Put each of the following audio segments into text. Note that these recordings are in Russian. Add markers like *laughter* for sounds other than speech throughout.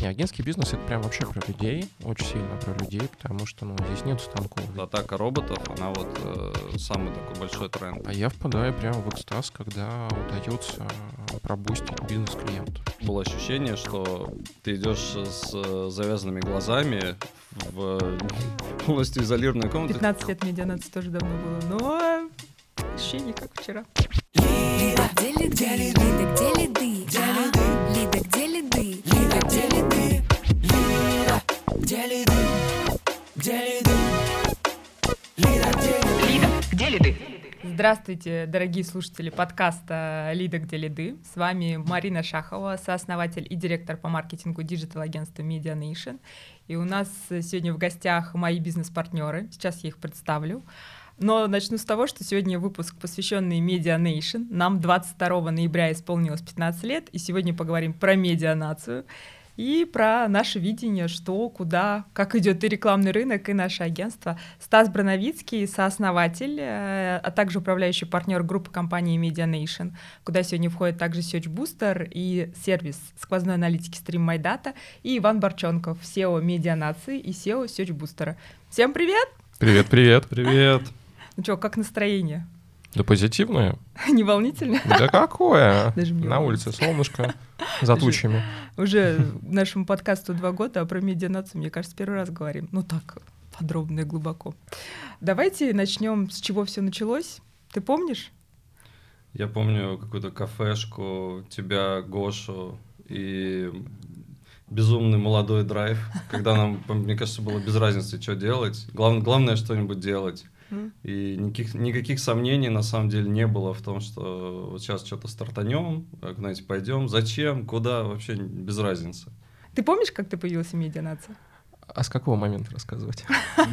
Не, агентский бизнес — это прям вообще про людей, очень сильно про людей, потому что, ну, здесь нет станков. Атака роботов, она вот э, самый такой большой тренд. А я впадаю прямо в экстаз, когда удается пробустить бизнес клиента. Было ощущение, что ты идешь с э, завязанными глазами в *laughs* полностью изолированную комнату. 15 лет медианации тоже давно было, но ощущение как вчера. Лида, где лиды? Лида, где лиды? А? Лида, где лиды? Лида, где лиды? Лида, где лиды? Где лиды? Лида, где лиды? Здравствуйте, дорогие слушатели подкаста «Лида, где лиды». С вами Марина Шахова, сооснователь и директор по маркетингу digital-агентства Media Nation. И у нас сегодня в гостях мои бизнес-партнеры. Сейчас я их представлю. Но начну с того, что сегодня выпуск, посвященный Media Nation. Нам 22 ноября исполнилось 15 лет, и сегодня поговорим про MediaNation и про наше видение, что, куда, как идет и рекламный рынок, и наше агентство. Стас Броновицкий, сооснователь, э, а также управляющий партнер группы компании Media Nation, куда сегодня входит также Search Booster и сервис сквозной аналитики Stream My Data, и Иван Борченков, SEO Media Нации и SEO Search Booster. Всем привет! Привет, привет. Привет! Ну что, как настроение? Да позитивное? *laughs* Не волнительно? Да какое? Даже мне На улице солнышко *laughs* за тучами. Уже нашему подкасту два года, а про медианацию, мне кажется, первый раз говорим. Ну так, подробно и глубоко. Давайте начнем с чего все началось. Ты помнишь? Я помню какую-то кафешку, тебя, Гошу и безумный молодой драйв, когда нам, *laughs* мне кажется, было без разницы, что делать. Главное, главное что-нибудь делать. И никаких, никаких сомнений на самом деле не было в том, что вот сейчас что-то стартанем, знаете, пойдем, зачем, куда, вообще без разницы. Ты помнишь, как ты появился в медианации? А с какого момента рассказывать? *laughs*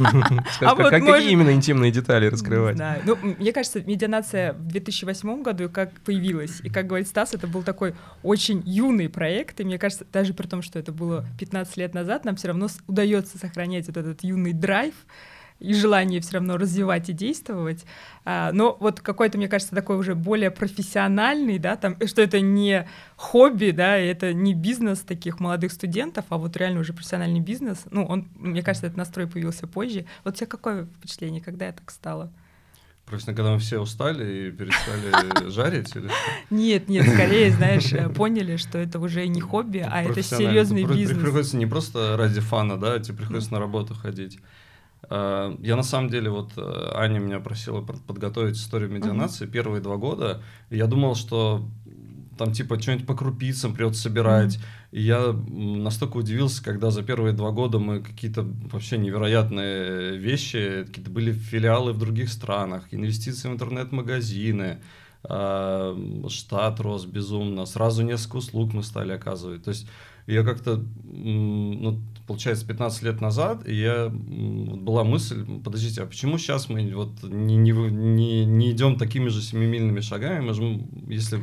А Какие именно интимные детали раскрывать? Ну, мне кажется, медианация в 2008 году как появилась. И, как говорит Стас, это был такой очень юный проект. И мне кажется, даже при том, что это было 15 лет назад, нам все равно удается сохранять вот этот юный драйв и желание все равно развивать и действовать. А, но вот какой-то, мне кажется, такой уже более профессиональный, да, там, что это не хобби, да, это не бизнес таких молодых студентов, а вот реально уже профессиональный бизнес. Ну, он, мне кажется, этот настрой появился позже. Вот у тебя какое впечатление, когда я так стала? Просто когда мы все устали и перестали *laughs* жарить или что? Нет, нет, скорее, знаешь, *laughs* поняли, что это уже не хобби, а это серьезный бизнес. Приходится не просто ради фана, да, тебе приходится на работу ходить. А, Я на самом деле, вот э, Аня меня просила под- подготовить историю медианации первые два года. И я думал, что там типа что-нибудь по крупицам придется собирать. И я настолько удивился, когда за первые два года мы какие-то вообще невероятные вещи, какие-то были филиалы в других странах, инвестиции в интернет-магазины, а, штат рос безумно, сразу несколько услуг мы стали оказывать. То есть я как-то, ну, получается, 15 лет назад, и я, была мысль, подождите, а почему сейчас мы вот не, не, не, не идем такими же семимильными шагами, мы же, если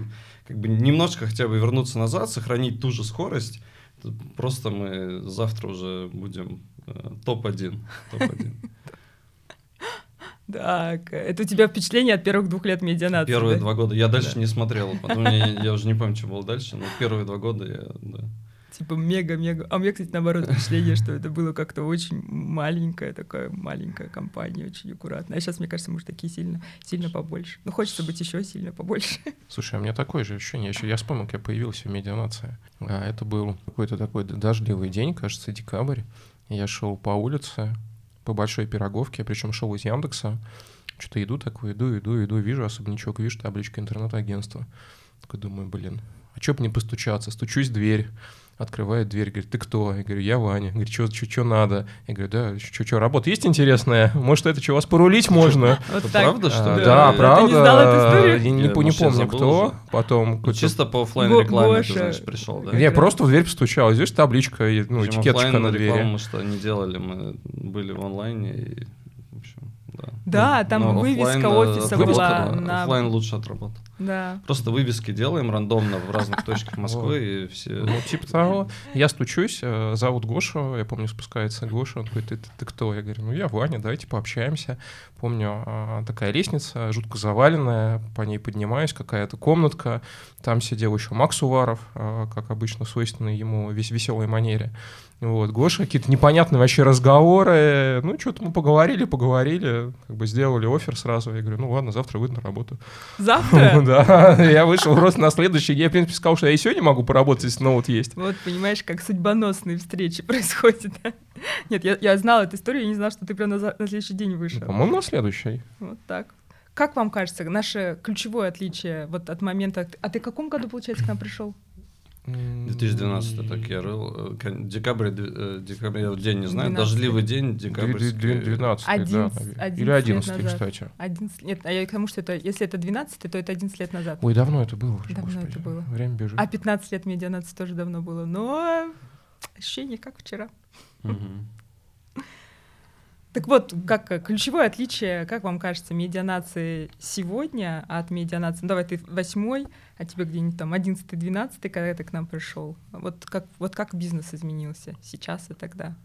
как бы немножко хотя бы вернуться назад, сохранить ту же скорость, то просто мы завтра уже будем э, топ-1. топ-1. Так, это у тебя впечатление от первых двух лет медианации, Первые да? два года. Я дальше Да. не смотрел, потом я, я уже не помню, что было дальше, но первые два года я, да. Типа мега-мега. А у меня, кстати, наоборот, впечатление, что это было как-то очень маленькая такая маленькая компания, очень аккуратная. А сейчас, мне кажется, мы уже такие сильно, сильно побольше. Ну, хочется быть еще сильно побольше. Слушай, у меня такое же ощущение. Еще я вспомнил, как я появился в медианации. А это был какой-то такой дождливый день, кажется, декабрь. Я шел по улице, по большой пироговке, причем шел из Яндекса. Что-то иду такой, иду, иду, иду, вижу особнячок, вижу табличка интернет-агентства. Такой думаю, блин, а чё бы не постучаться? Стучусь в дверь, открывает дверь, говорит, ты кто? Я говорю, я Ваня. Говорит, что, что, надо? Я говорю, да, что, что, работа есть интересная? Может, это что, вас порулить можно? *laughs* Правда, что А, ли? Да, правда. не помню, кто. Потом... Ну, чисто по оффлайн Го- рекламе ты, пришел, да? Не, просто в дверь постучал. Здесь табличка, ну, этикеточка на рекламу двери. мы что не делали, мы были в онлайне и, Да, Да, там Но вывеска оффлайн, офиса была на- Оффлайн лучше отработал. Да. Просто вывески делаем рандомно в разных точках Москвы, и все... Ну, типа того. Я стучусь, э, зовут Гошу, я помню, спускается Гоша, он говорит, ты, ты- ты кто? Я говорю, ну я Ваня, давайте пообщаемся. Помню, а, такая лестница, жутко заваленная, по ней поднимаюсь, какая-то комнатка, там сидел еще Макс Уваров, а, как обычно, свойственной ему весь веселой манере. Вот, Гоша, какие-то непонятные вообще разговоры. Ну, что-то мы поговорили, поговорили, как бы сделали офер сразу. Я говорю, ну ладно, завтра выйду на работу. Завтра? *laughs* Да, я вышел просто на следующий день. Я, в принципе, сказал, что я и сегодня могу поработать, если ноут есть. Вот, понимаешь, как судьбоносные встречи *laughs* происходят. Нет, я, знала эту историю, я не знала, что ты прям на следующий день вышел. По-моему, на следующий. Вот так. Как вам кажется, наше ключевое отличие вот от момента... А ты в каком году, получается, к нам пришел? 2012 так я рыл. э, Декабрь, э, декабрь, я день не знаю, 12. дождливый день, декабрь. 12 да. Одиннадцать- наверное. одиннадцать Или лет 11 назад. кстати. 11... Нет, а я к тому, что это, если это 12, то это 11 лет назад. Ой, давно это было Давно господи. это было. Время бежит. А 15 лет медианации тоже давно было. Но ощущение как вчера. Так вот, как ключевое отличие, как вам кажется, медианации сегодня от медианации, ну, давай ты восьмой, а тебе где-нибудь там одиннадцатый, двенадцатый, когда ты к нам пришел. Вот как, вот как бизнес изменился сейчас и тогда?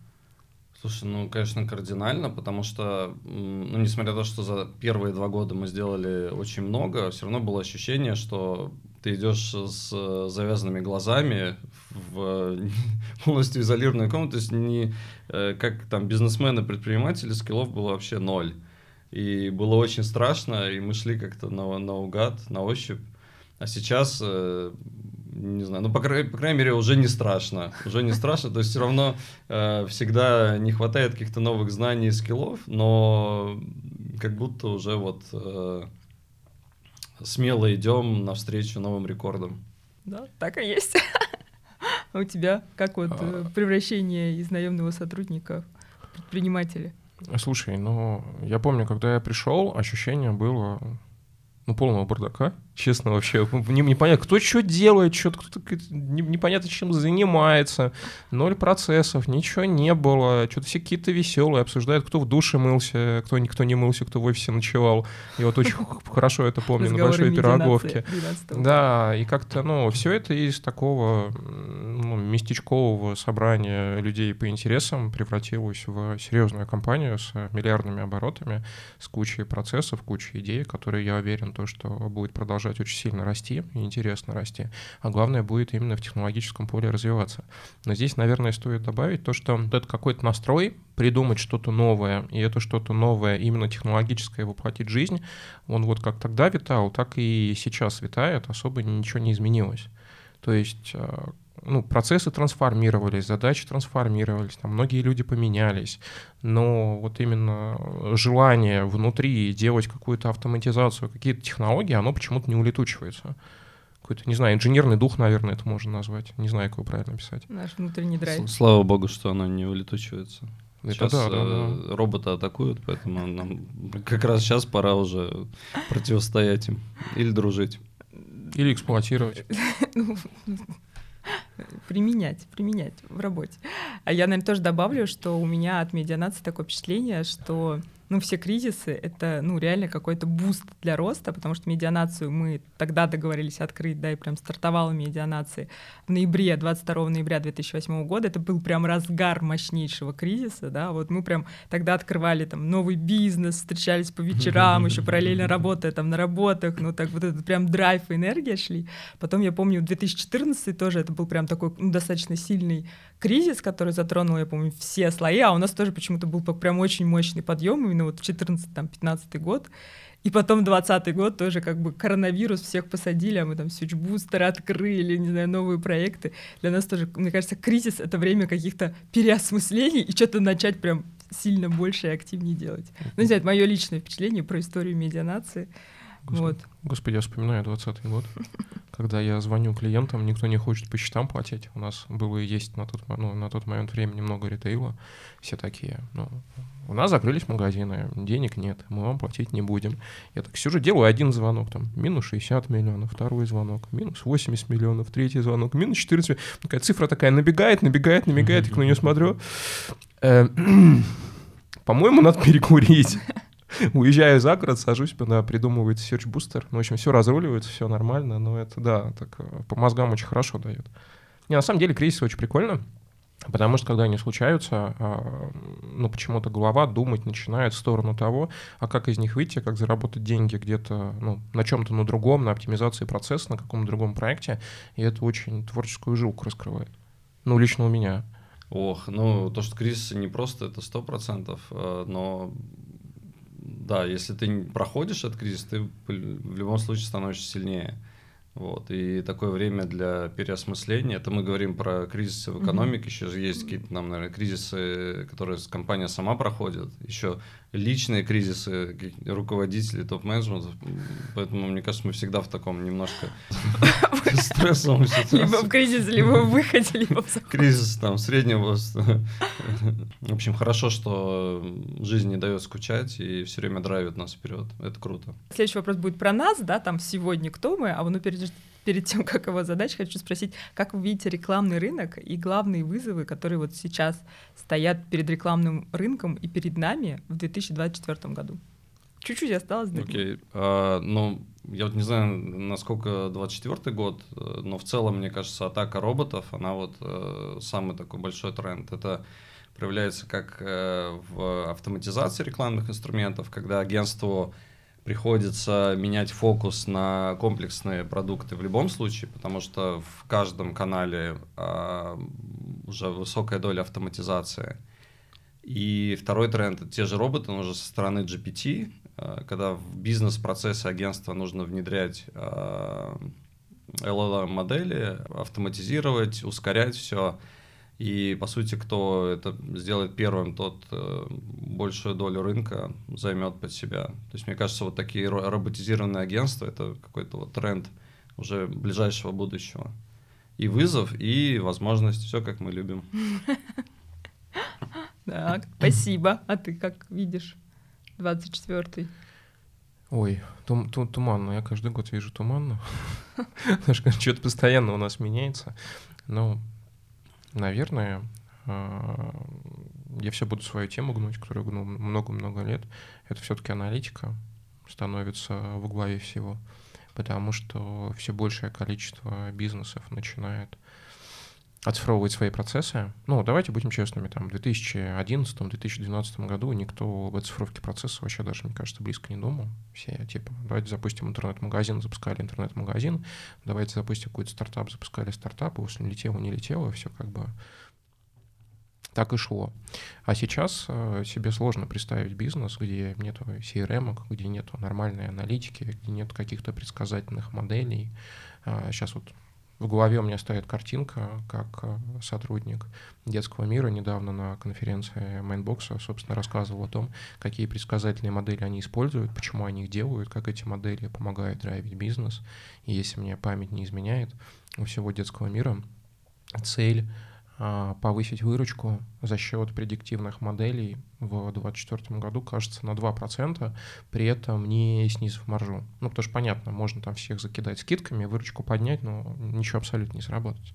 Слушай, ну, конечно, кардинально, потому что, ну, несмотря на то, что за первые два года мы сделали очень много, все равно было ощущение, что ты идешь с э, завязанными глазами в э, *laughs* полностью изолированную комнату, то есть не э, как там бизнесмены, предприниматели, скиллов было вообще ноль. И было очень страшно, и мы шли как-то на, наугад, на ощупь. А сейчас, э, не знаю, ну, по, край- по крайней мере, уже не страшно. Уже не страшно, то есть все равно э, всегда не хватает каких-то новых знаний и скиллов, но как будто уже вот э, смело идем навстречу новым рекордам. Да, так и есть. *laughs* А у тебя как вот э, превращение из наемного сотрудника в предпринимателя? Слушай, ну, я помню, когда я пришел, ощущение было, ну, полного бардака. Честно, вообще, не- непонятно, кто что делает, что кто не- непонятно, чем занимается. Ноль процессов, ничего не было. Что-то все какие-то веселые, обсуждают, кто в душе мылся, кто никто не мылся, кто в офисе ночевал. Я вот очень хорошо это помню на большой пироговке. 12-го. Да, и как-то, ну, все это из такого местечкового собрания людей по интересам превратилось в серьезную компанию с миллиардными оборотами, с кучей процессов, кучей идей, которые, я уверен, то, что будет продолжать очень сильно расти и интересно расти, а главное, будет именно в технологическом поле развиваться. Но здесь, наверное, стоит добавить то, что это какой-то настрой, придумать что-то новое, и это что-то новое, именно технологическое, воплотить в жизнь, он вот как тогда витал, так и сейчас витает, особо ничего не изменилось. То есть э, ну, процессы трансформировались, задачи трансформировались, там многие люди поменялись, но вот именно желание внутри делать какую-то автоматизацию, какие-то технологии, оно почему-то не улетучивается. Какой-то, не знаю, инженерный дух, наверное, это можно назвать. Не знаю, как его правильно писать. Наш внутренний драйв. Слава богу, что оно не улетучивается. Это Сейчас да, да, э, да. роботы атакуют, поэтому нам как раз сейчас пора уже противостоять им или дружить. Или эксплуатировать. *laughs* Применять, применять в работе. А я, наверное, тоже добавлю, что у меня от MediaNation такое впечатление, что ну, все кризисы — это, ну, реально какой-то boost для роста, потому что MediaNation мы тогда договорились открыть, да, и прям стартовала MediaNation в ноябре, 22 ноября 2008 года. Это был прям разгар мощнейшего кризиса, да, вот мы прям тогда открывали там новый бизнес, встречались по вечерам, еще параллельно *laughs* работая там на работах, ну, так вот этот прям драйв и энергия шли. Потом я помню, 2014 тоже это был прям такой ну, достаточно сильный кризис, который затронул, я помню, все слои, а у нас тоже почему-то был прям очень мощный подъем именно вот 14-15 год. И потом 20 год тоже как бы коронавирус, всех посадили, а мы там сьюч-бустеры открыли, не знаю, новые проекты. Для нас тоже, мне кажется, кризис — это время каких-то переосмыслений и что-то начать прям сильно больше и активнее делать. Ну, не знаю, это мое личное впечатление про историю медианации. Господи, Вот. Господи, я вспоминаю 20 год, *laughs* когда я звоню клиентам, никто не хочет по счетам платить. У нас было и есть на тот, ну, на тот момент времени много ритейла. Все такие, ну, у нас закрылись магазины, денег нет, мы вам платить не будем. Я так сижу, делаю один звонок, там, минус 60 миллионов, второй звонок, минус 80 миллионов, третий звонок, минус 14 миллионов. Такая цифра такая набегает, набегает, набегает, я на нее смотрю. Э, *clears throat* По-моему, надо перекурить. *laughs* *laughs* уезжаю за город, сажусь, да, придумывает Search Booster. Ну, в общем, все разруливается, все нормально, но это, да, так э, по мозгам очень хорошо дает. Не, на самом деле кризис очень прикольно. Потому что когда они случаются, а, ну почему-то голова думать начинает в сторону того, а как из них выйти, как заработать деньги где-то ну, на чем-то на другом, на оптимизации процесса, на каком-то другом проекте, и это очень творческую жилку раскрывает. Ну, лично у меня. Ох, ну то, что кризисы не просто, это сто процентов, э, но да, если ты проходишь этот кризис, ты в любом случае становишься сильнее. Вот, и такое время для переосмысления. Это мы говорим про кризисы в экономике, mm-hmm. еще же есть какие-то, нам, наверное, кризисы, которые компания сама проходит, еще личные кризисы руководителей, топ-менеджментов. Поэтому, мне кажется, мы всегда в таком немножко *laughs* стрессовом ситуации. Либо в кризисе, либо в выходе, либо в Кризис там среднего. В общем, хорошо, что жизнь не дает скучать и все время драйвит нас вперед. Это круто. Следующий вопрос будет про нас, да, там сегодня кто мы, а ну перед перед тем, как его задать, хочу спросить, как вы видите рекламный рынок и главные вызовы, которые вот сейчас стоят перед рекламным рынком и перед нами в 2024 году? Чуть-чуть осталось. Окей. Okay. Uh, ну, я вот не знаю, насколько 24 год, э, но в целом, мне кажется, атака роботов, она вот uh, самый такой большой тренд. Это проявляется как uh, в автоматизации рекламных инструментов, когда агентству приходится менять фокус на комплексные продукты в любом случае, потому что в каждом канале э, уже высокая доля автоматизации. И второй тренд — это те же роботы, но уже со стороны GPT, э, когда в бизнес-процессы агентства нужно внедрять э, LLM-модели, автоматизировать, ускорять все — и, по сути, кто это сделает первым, тот э, большую долю рынка займет под себя. То есть, мне кажется, вот такие роботизированные агентства — это какой-то вот тренд уже ближайшего будущего. И вызов, и возможность. Все, как мы любим. *laughs* Так, спасибо. А ты как видишь 24-й? Ой, тум, тум, туманно. Я каждый год вижу туманно. Что-то постоянно у нас меняется. Но наверное, а, я все буду свою тему гнуть, которую гну много-много лет. Это все-таки аналитика становится во главе всего, потому что все большее количество бизнесов начинает оцифровывать свои процессы. Ну, давайте будем честными, там, в 2011-2012 году никто об оцифровке процесса вообще даже, мне кажется, близко не думал. Все, типа, давайте запустим интернет-магазин, запускали интернет-магазин, давайте запустим какой-то стартап, запускали стартап, уж не летело, не летело, все как бы так и шло. А сейчас э, себе сложно представить бизнес, где нет CRM, где нет нормальной аналитики, где нет каких-то предсказательных моделей. А сейчас вот в голове у меня стоит картинка, как э, сотрудник Детского мира недавно на конференции Mindbox а, собственно, рассказывал о том, какие предсказательные модели они используют, почему они их делают, как эти модели помогают драйвить бизнес. И если мне память не изменяет, у всего Детского мира цель повысить выручку за счет предиктивных моделей в 2024 году, кажется, на 2%, при этом не снизив маржу. Ну, потому что, понятно, можно там всех закидать скидками, выручку поднять, но ничего абсолютно не сработать.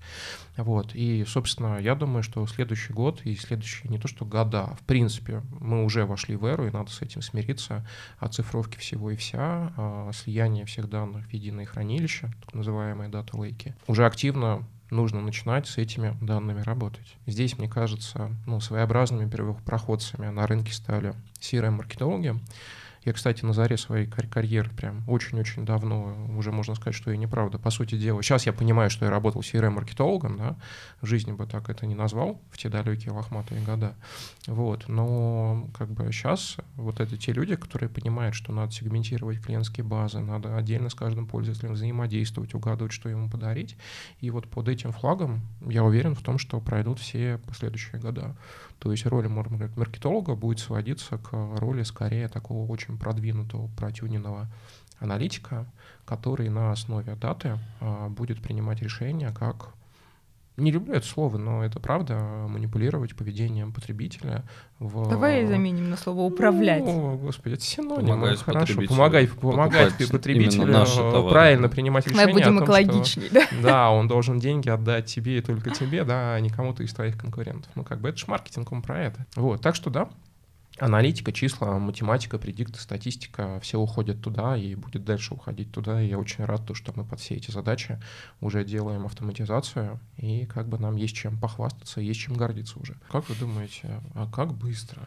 Вот. И, собственно, я думаю, что следующий год и следующие не то что года, а в принципе, мы уже вошли в эру, и надо с этим смириться. Оцифровки всего и вся, а, слияние всех данных в единое хранилище, так называемые дата-лейки, уже активно нужно начинать с этими данными работать. Здесь, мне кажется, ну, своеобразными первопроходцами на рынке стали CRM-маркетологи, я, кстати, на заре своей кар- карьеры прям очень-очень давно, уже можно сказать, что и неправда. По сути дела, сейчас я понимаю, что я работал CRM-маркетологом, да, в жизни бы так это не назвал в те далекие лохматые года. Вот, но как бы сейчас вот это те люди, которые понимают, что надо сегментировать клиентские базы, надо отдельно с каждым пользователем взаимодействовать, угадывать, что ему подарить. И вот под этим флагом я уверен в том, что пройдут все последующие года. То есть роль маркетолога будет сводиться к роли скорее такого очень продвинутого, протюненного аналитика, который на основе даты а, будет принимать решения, как не люблю это слово, но это правда, манипулировать поведением потребителя. В... Давай заменим на слово «управлять». О, господи, это синоним. Помогать хорошо. Помогать, помогать потребителю правильно принимать решения. Мы будем экологичнее, да? *laughs* Да, он должен деньги отдать тебе и только тебе, да, а не кому-то из твоих конкурентов. Ну, как бы это же маркетинг, он про это. Вот, так что да, аналитика, числа, математика, предикты, статистика, все уходят туда и будет дальше уходить туда. И я очень рад, то, что мы под все эти задачи уже делаем автоматизацию, и как бы нам есть чем похвастаться, есть чем гордиться уже. Как вы думаете, а как быстро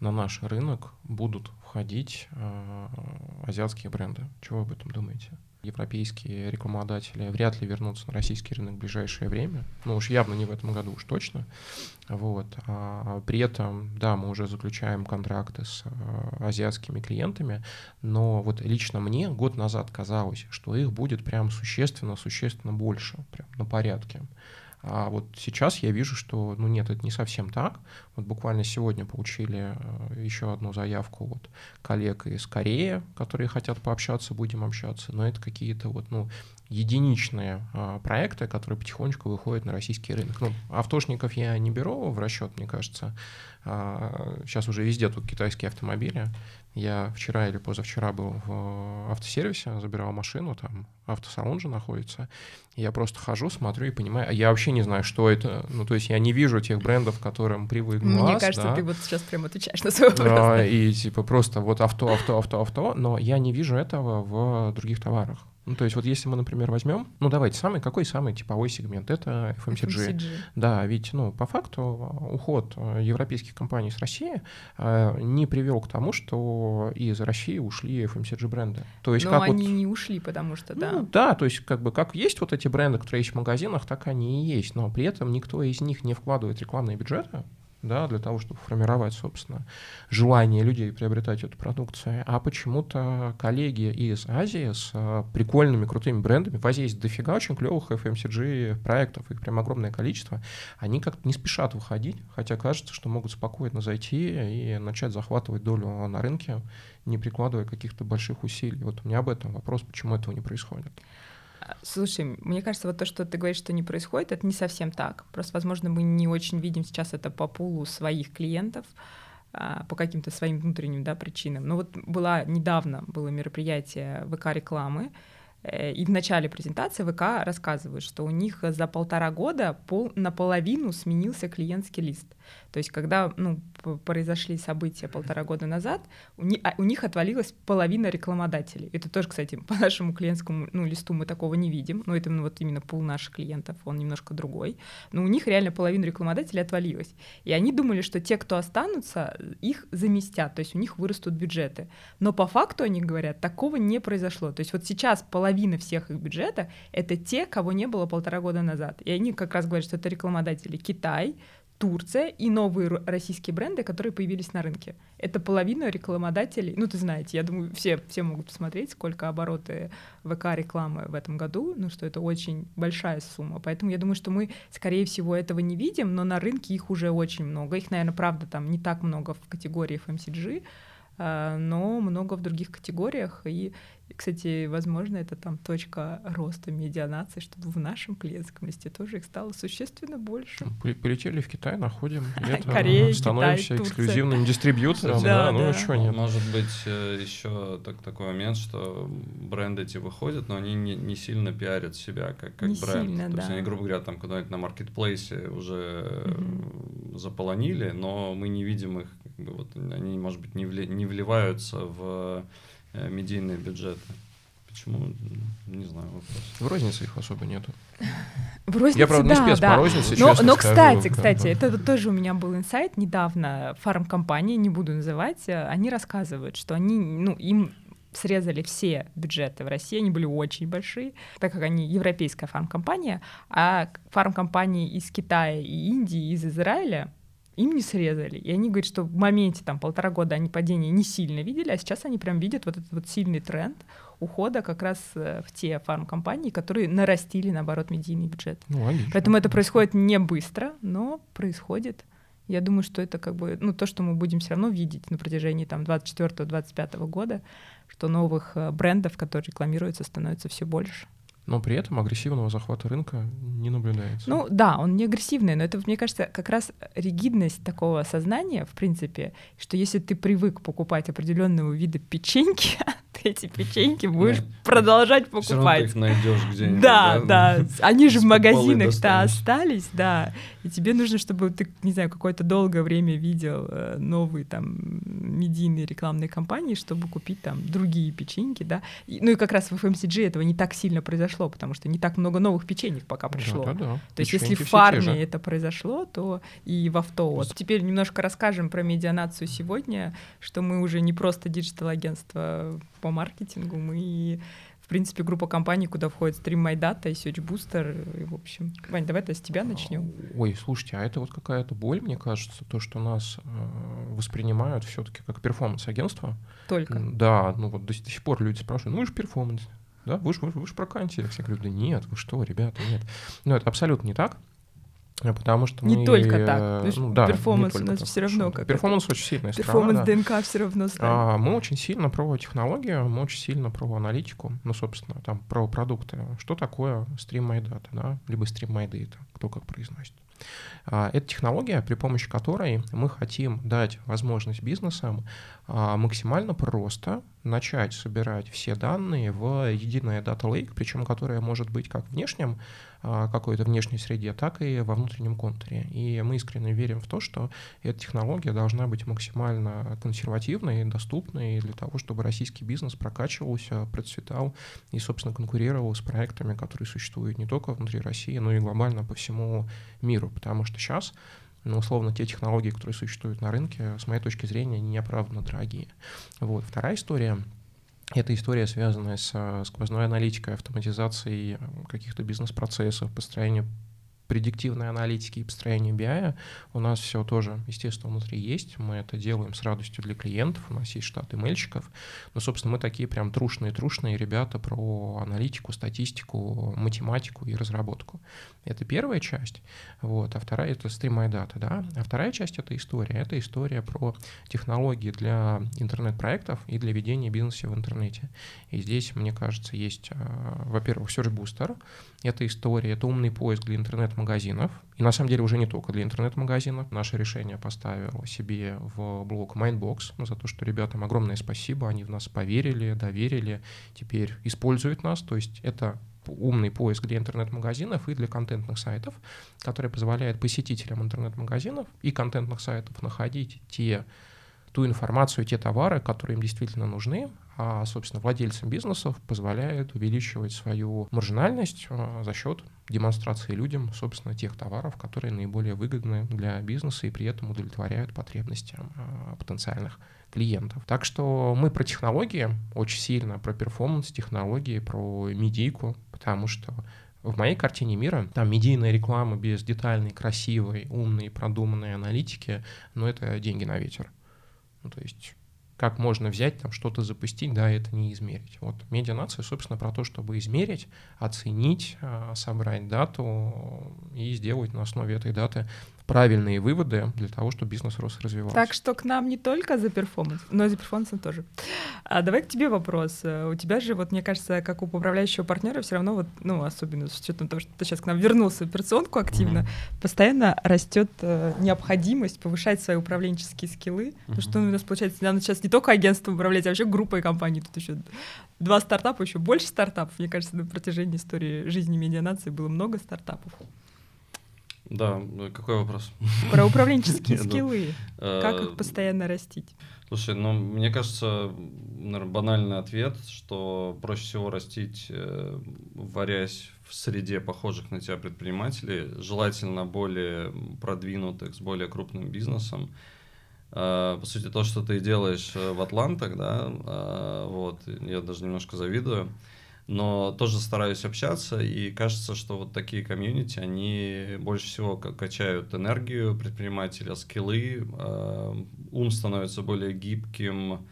на наш рынок будут входить э, азиатские бренды? Чего вы об этом думаете? Европейские рекламодатели вряд ли вернутся на российский рынок в ближайшее время. Ну уж явно не в этом году, уж точно. Вот. А при этом, да, мы уже заключаем контракты с а, азиатскими клиентами, но вот лично мне год назад казалось, что их будет прям существенно-существенно больше, прям на порядке. А вот сейчас я вижу, что, ну нет, это не совсем так. Вот буквально сегодня получили э, еще одну заявку вот коллег из Кореи, которые хотят пообщаться, будем общаться. Но это какие-то вот, ну, единичные а, проекты, которые потихонечку выходят на российский рынок. Ну, автошников я не беру в расчет, мне кажется. А, сейчас уже везде тут китайские автомобили. Я вчера или позавчера был в автосервисе, забирал машину, там автосалон же находится. Я просто хожу, смотрю и понимаю, а я вообще не знаю, что это. Ну, то есть я не вижу тех брендов, которым привык глаз. Мне кажется, да. ты вот сейчас прям отвечаешь на свой вопрос. А, и типа просто вот авто, авто, авто, авто, но я не вижу этого в других товарах. Ну, то есть вот если мы, например, возьмем, ну, давайте, самый, какой самый типовой сегмент? Это FMCG. FMCG. Да, ведь, ну, по факту уход э, европейских компаний с России э, не привел к тому, что из России ушли FMCG бренды. То есть Но как они вот, не ушли, потому что, да. Ну, да, то есть как бы как есть вот эти бренды, которые есть в магазинах, так они и есть, но при этом никто из них не вкладывает рекламные бюджеты, да, для того, чтобы формировать, собственно, желание людей приобретать эту продукцию. А почему-то коллеги из Азии с а, прикольными, крутыми брендами, в Азии есть дофига очень клевых FMCG проектов, их прям огромное количество, они как-то не спешат выходить, хотя кажется, что могут спокойно зайти и начать захватывать долю на рынке, не прикладывая каких-то больших усилий. Вот у меня об этом вопрос, почему этого не происходит. Слушай, мне кажется, вот то, что ты говоришь, что не происходит, это не совсем так. Просто, возможно, мы не очень видим сейчас это по пулу своих клиентов, а, по каким-то своим внутренним да, причинам. Но вот была недавно было мероприятие ВК-рекламы, э, и в начале презентации ВК рассказывают, что у них за полтора года пол, наполовину сменился клиентский лист. То есть, когда ну, произошли события полтора года назад, у, ни, а, у них отвалилась половина рекламодателей. Это тоже, кстати, по нашему клиентскому ну, листу мы такого не видим. Но это ну, вот именно пул наших клиентов, он немножко другой. Но у них реально половина рекламодателей отвалилась. И они думали, что те, кто останутся, их заместят, то есть у них вырастут бюджеты. Но по факту они говорят, такого не произошло. То есть вот сейчас половина всех их бюджета — это те, кого не было полтора года назад. И они как раз говорят, что это рекламодатели Китай, Турция и новые российские бренды, которые появились на рынке. Это половина рекламодателей. Ну, ты знаете, я думаю, все, все могут посмотреть, сколько обороты ВК-рекламы в этом году, ну, что это очень большая сумма. Поэтому я думаю, что мы, скорее всего, этого не видим, но на рынке их уже очень много. Их, наверное, правда, там не так много в категории FMCG, а, но много в других категориях. И кстати, возможно, это там точка роста медианации, чтобы в нашем клиентском листе тоже их стало существенно больше. Ну, полетели в Китай, находим *laughs* это, Корея, становимся Китай, эксклюзивным дистрибьютором. Да, да, ну да. что нет. Может быть, э, еще так, такой момент, что бренды эти выходят, но они не, не сильно пиарят себя как, как Не бренд. сильно, То да. есть они, грубо говоря, там куда-нибудь на маркетплейсе уже заполонили, но мы не видим их, как бы, вот, они, может быть, не, вли- не вливаются в медийные бюджеты. Почему? Не знаю, вопрос. В рознице их особо нету. В рознице, Я, правда, не да, спец да. по рознице, Но, но скажу, кстати, как кстати, это вот тоже у меня был инсайт недавно. Фармкомпании, не буду называть, э, они рассказывают, что они, ну, им срезали все бюджеты в России, они были очень большие, так как они европейская фармкомпания, а фармкомпании из Китая и Индии, из Израиля им не срезали. И они говорят, что в моменте там полтора года они падения не сильно видели, а сейчас они прям видят вот этот вот сильный тренд ухода как раз э, в те фармкомпании, которые нарастили, наоборот, медийный бюджет. Ну, логично. Поэтому это происходит не быстро, но происходит. Я думаю, что это как бы, ну, то, что мы будем все равно видеть на протяжении там 24-25 года, что новых э, брендов, которые рекламируются, становится все больше. Но при этом агрессивного захвата рынка не наблюдается. Ну да, он не агрессивный, но это, мне кажется, как раз ригидность такого сознания, в принципе, что если ты привык покупать определенного вида печеньки, *laughs* ты эти печеньки будешь Да. продолжать Все равно ты покупать. их найдешь где-нибудь. Да, да, они же в магазинах-то остались, да. И тебе нужно, чтобы ты, не знаю, какое-то долгое время видел э, новые там медийные рекламные кампании, чтобы купить там другие печеньки, да. И- ну и как раз в FMCG этого не так сильно произошло, потому что не так много новых печенек пока пришло. Да-да-да. То есть если в фарме это произошло, то и в авто. Вот теперь немножко расскажем про медианацию сегодня, что мы уже не просто digital-агентство по маркетингу, мы и, в принципе, группа компаний, куда входит Stream My Data и Search Booster. И, в общем, Вань, давай это с тебя начнем. Ой, слушайте, а это вот какая-то боль, мне кажется, то, что нас э, воспринимают все-таки как performance-агентство. Только. Да, ну вот до, сих- до сих пор люди спрашивают, ну вы же performance, да, вы же вы, ж- вы ж про контекст. Все говорят, да нет, вы что, ребята, нет. Но это абсолютно не так. Э, Потому что Не мы, только так. э, ну да, performance у нас так, всё равно как Performance очень сильная Performance сторона. да. ДНК все равно. А, мы очень сильно про технологию, мы очень сильно про аналитику, ну, собственно, там, про продукты. Что такое My Data, да, либо My Data, кто как произносит. А, Это технология, при помощи которой мы хотим дать возможность бизнесам а, максимально просто начать собирать все данные в единое Data Lake, причем которое может быть как в внешнем а, какой-то внешней среде, так и во внутреннем контуре. И мы искренне верим в то, что эта технология должна быть максимально консервативной, доступной для того, чтобы российский бизнес прокачивался, процветал и, собственно, конкурировал с проектами, которые существуют не только внутри России, но и глобально по всему миру. Потому что сейчас ну, условно, те технологии, которые существуют на рынке, с моей точки зрения, неоправданно дорогие. Вот. Вторая история — это история, связанная с э, сквозной аналитикой, автоматизацией э, каких-то бизнес-процессов, построением предиктивной аналитики и построения BI. У нас все тоже, естественно, внутри есть. Мы это делаем с радостью для клиентов. У нас есть штат имейльщиков. Но, собственно, мы такие прям трушные-трушные ребята про аналитику, статистику, математику и разработку. Это первая часть. Вот. А вторая — это Data, да. А вторая часть — это история. Это история про технологии для интернет-проектов и для ведения бизнеса в интернете. И здесь, мне кажется, есть, а, во-первых, Search Booster. Это история, это умный поиск для интернет-магазинов. И на самом деле уже не только для интернет-магазинов. Наше решение поставило себе в блок Mindbox ну, за то, что ребятам огромное спасибо. Они в нас поверили, доверили, теперь используют нас. То есть это умный поиск для интернет-магазинов и для контентных сайтов, который позволяет посетителям интернет-магазинов и контентных сайтов находить те ту информацию, те товары, которые им действительно нужны, а, собственно, владельцам бизнесов позволяет увеличивать свою маржинальность а, за счет демонстрации людям, собственно, тех товаров, которые наиболее выгодны для бизнеса и при этом удовлетворяют потребностям а, потенциальных клиентов. Так что мы про технологии очень сильно, про перформанс технологии, про медийку, потому что в моей картине мира там медийная реклама без детальной, красивой, умной, продуманной аналитики, но это деньги на ветер. Ну, то есть как можно взять, там что-то запустить, да, это не измерить. Вот медианация, собственно, про то, чтобы измерить, оценить, а, собрать дату и сделать на основе этой даты правильные выводы для того, чтобы бизнес рос и развивался. Так что к нам не только за перформанс, но и за перформансом тоже. А давай к тебе вопрос. У тебя же, вот мне кажется, как у управляющего партнера, все равно, вот, ну, особенно с учетом того, что ты сейчас к нам вернулся в операционку активно, Мгм. постоянно растет э, необходимость повышать свои управленческие скиллы. Потому что ну, у нас, получается, надо сейчас не только агентством управлять, а вообще группой компаний. Тут еще два стартапа, еще больше стартапов. Мне кажется, на протяжении истории жизни медианации было много стартапов. Да, э, какой вопрос? Про *laughs* управленческие думаю, скиллы. Как Э, их постоянно растить? Слушай, ну, мне кажется, наверное, банальный ответ, что проще всего растить, э, варясь в среде похожих на тебя предпринимателей, желательно более продвинутых, с более крупным бизнесом. Э, По сути, то, что ты делаешь э, в Атлантах, да, э, вот, я даже немножко завидую, но тоже стараюсь общаться, и кажется, что вот такие комьюнити, они больше всего ка- качают энергию предпринимателя, скиллы, э, ум становится более гибким,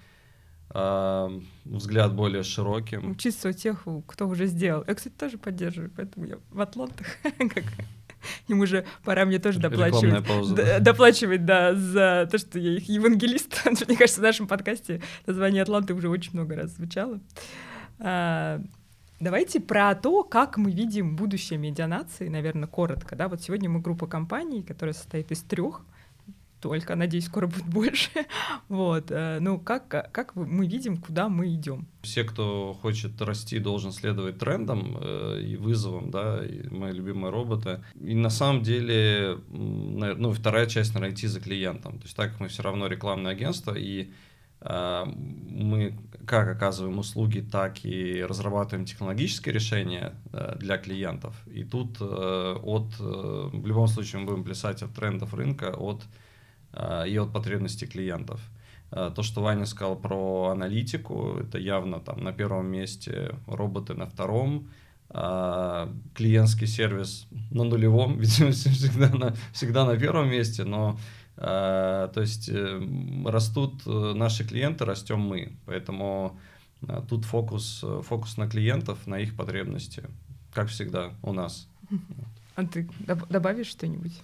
э, взгляд более широким. Учиться у тех, кто уже сделал. Я, кстати, тоже поддерживаю, поэтому я в Атлантах. *laughs* как Им уже пора мне тоже доплачивать. пауза. Да. Доплачивать, да, за то, что я их евангелист. *laughs* Мне кажется, в нашем подкасте название Атланты уже очень много раз звучало. Давайте про то, как мы видим будущее медианации, наверное, коротко. Да? Вот сегодня мы группа компаний, которая состоит из трех только, надеюсь, скоро будет *laughs* больше. Вот, э, ну как, как мы видим, куда мы идем? Все, кто хочет расти, должен следовать трендам э, и вызовам, да, и мои любимые роботы. И на самом деле, ну, вторая часть, наверное, идти за клиентом. То есть так как мы все равно рекламное агентство, и мы как оказываем услуги, так и разрабатываем технологические решения э, для клиентов. И тут э, от, э, в любом случае мы будем плясать от трендов рынка, от Э, и от потребностей клиентов. Э, то, что Ваня сказал про аналитику, это явно там на первом месте, роботы на втором, э, клиентский сервис на нулевом, *laughs* видимо, всегда на, всегда на первом месте, но то есть растут наши клиенты, растем мы, поэтому тут фокус, фокус на клиентов, на их потребности, как всегда у нас. *laughs* А ты добавишь что-нибудь?